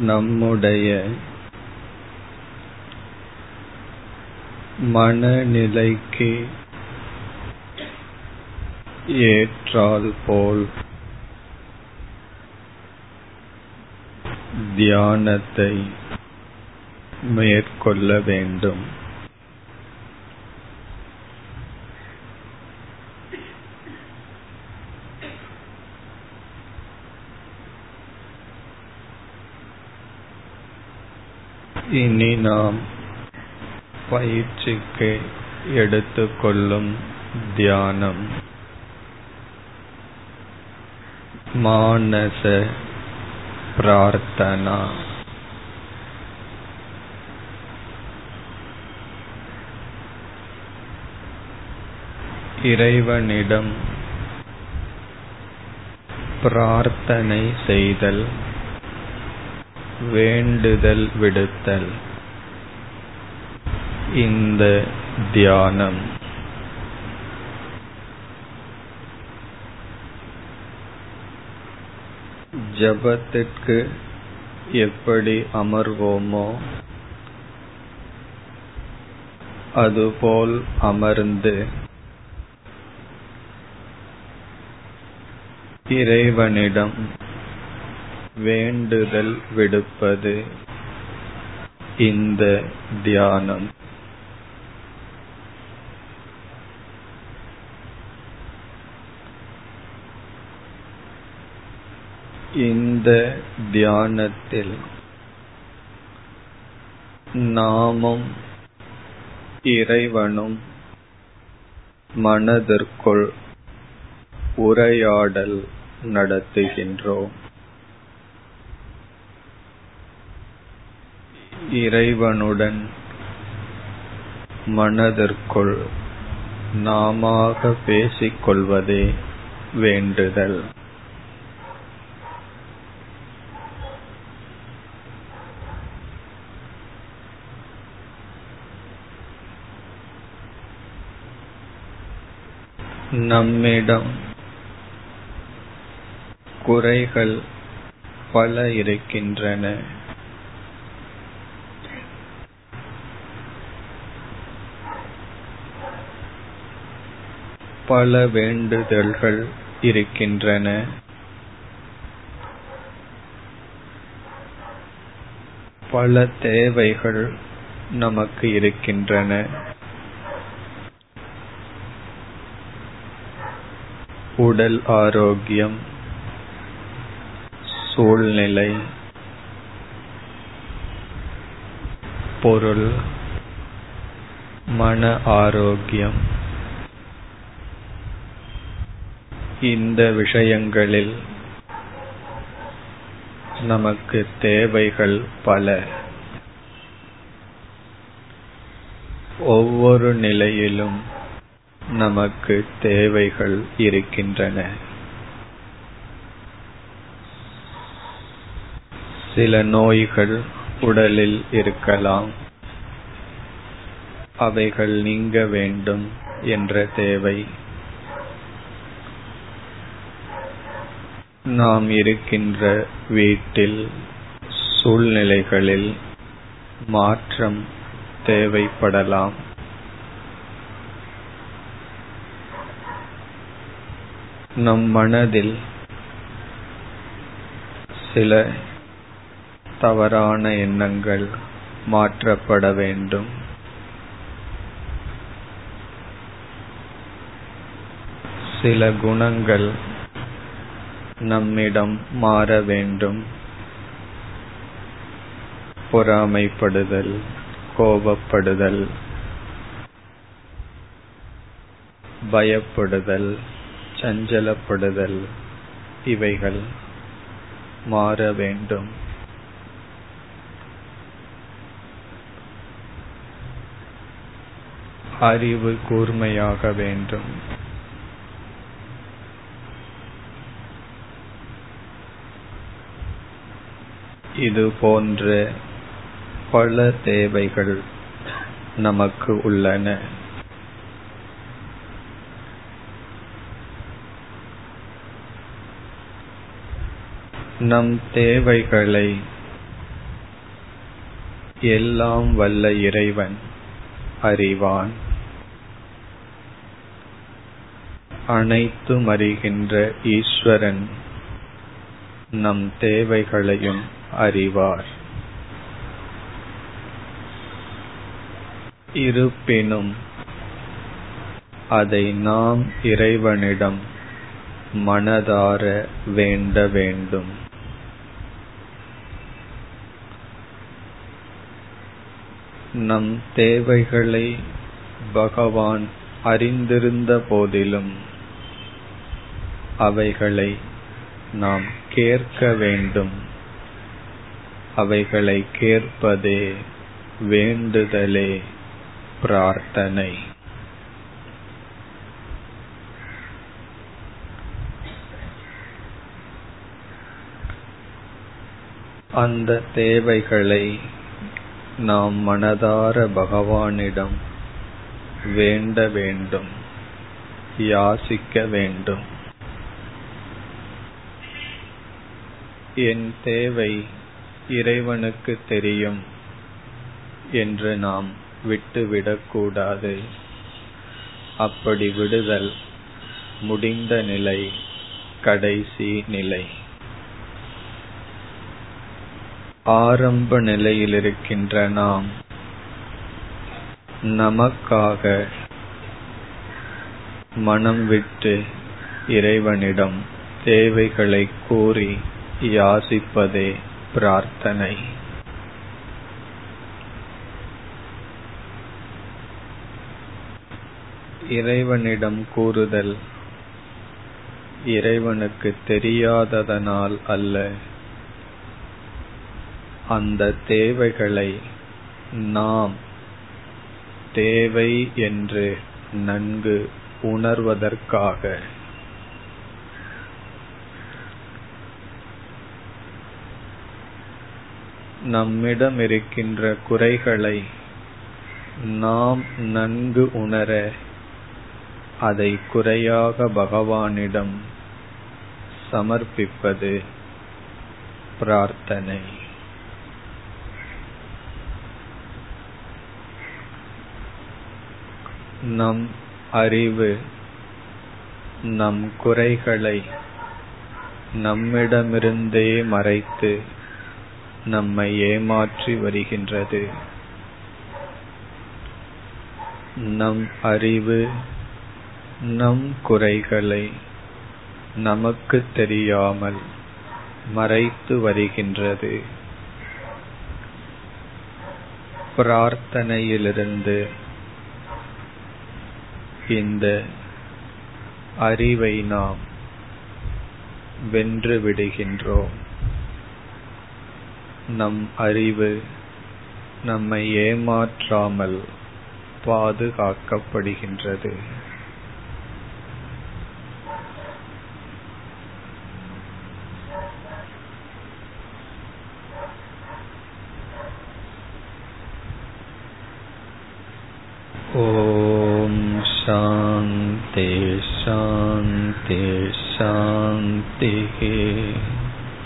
நம்முடைய மனநிலைக்கு ஏற்றால் போல் தியானத்தை மேற்கொள்ள வேண்டும். இனி நாம் பயிற்சிக்கு எடுத்துக்கொள்ளும் தியானம். மானச பிரார்த்தனா. இறைவனிடம் பிரார்த்தனை செய்தல். வேண்டுதல் விடுத்தல். இந்த தியானம். ஜபத்திற்கு எப்படி அமர்வோமோ அதுபோல் அமர்ந்து இறைவனிடம் வேண்டுதல் விடுப்பது. இந்த தியானம். இந்த தியானத்தில் நாமும் இறைவனும் மனதிற்குள் உரையாடல் நடத்துகின்றோம். இறைவனுடன் மனதிற்குள் நாமாக பேசிக்கொள்வதே வேண்டுதல். நம்மிடம் குறைகள் பல இருக்கின்றன. பல வேண்டுதல்கள் இருக்கின்றன. பல தேவைகள் நமக்கு இருக்கின்றன. உடல் ஆரோக்கியம் சூழ்நிலை பொருள் மன ஆரோக்கியம் இந்த விஷயங்களில் நமக்கு தேவைகள் பல. ஒவ்வொரு நிலையிலும் நமக்கு தேவைகள் இருக்கின்றன. சில நோய்கள் உடலில் இருக்கலாம். அவைகள் நீங்க வேண்டும் என்ற தேவை. நாம் இருக்கின்ற வீட்டில் சூழ்நிலைகளில் மாற்றம் தேவைப்படலாம். நம் மனதில் சில தவறான எண்ணங்கள் மாற்றப்பட வேண்டும். சில குணங்கள் நம்மிடம் மாற வேண்டும். பொறாமைப்படுதல் கோபப்படுதல் பயப்படுதல் சஞ்சலப்படுதல் இவைகள் மாற வேண்டும். அறிவு கூர்மையாக வேண்டும். இது போன்ற பல தேவைகள் நமக்கு உள்ளன. நம் தேவைகளை எல்லாம் வல்ல இறைவன் அறிவான். அனைத்துமறிகின்ற ஈஸ்வரன் நம் தேவைகளையும் அறிவார். இருப்பினும் அதை நாம் இறைவனிடம் மனதார வேண்ட வேண்டும். நம் தேவைகளை பகவான் அறிந்திருந்த போதிலும் அவைகளை நாம் கேட்க வேண்டும். அவைகளை கேட்பதே வேண்டுதலே பிரார்த்தனை. அந்த தேவைகளை நாம் மனதார பகவானிடம் வேண்ட வேண்டும் யாசிக்க வேண்டும். என் தேவை இறைவனுக்கு தெரியும் என்று நாம் விட்டுவிடக்கூடாது அப்படி விடுதல் முடிந்த நிலை கடைசி நிலை. ஆரம்ப நிலையில் இருக்கின்ற நாம் நமக்காக மனம் விட்டு இறைவனிடம் தேவைகளை கூறி யாசிப்பதே பிரார்த்தனை. இறைவனிடம் கூறுதல் இறைவனுக்கு தெரியாததனால் அல்ல. அந்த தேவைகளை நாம் தேவை என்று நன்கு உணர்வதற்காக. நம்மிடம் இருக்கின்ற குறைகளை நாம் நன்கு உணர அதை குறையாக பகவானிடம் சமர்ப்பிப்பது பிரார்த்தனை. நம் அறிவு நம் குறைகளை நம்மிடமிருந்தே மறைத்து நம்மை ஏமாற்றி வருகின்றது. நம் அறிவு நம் குறைகளை நமக்கு தெரியாமல் மறைத்து வருகின்றது. பிரார்த்தனையிலிருந்து இந்த அறிவை நாம் வென்று விடுகின்றோம். நம் அறிவு நம்மை ஏமாற்றாமல் பாதுகாக்கப்படுகின்றது. ஓம் சாந்தி சாந்தி சாந்திகே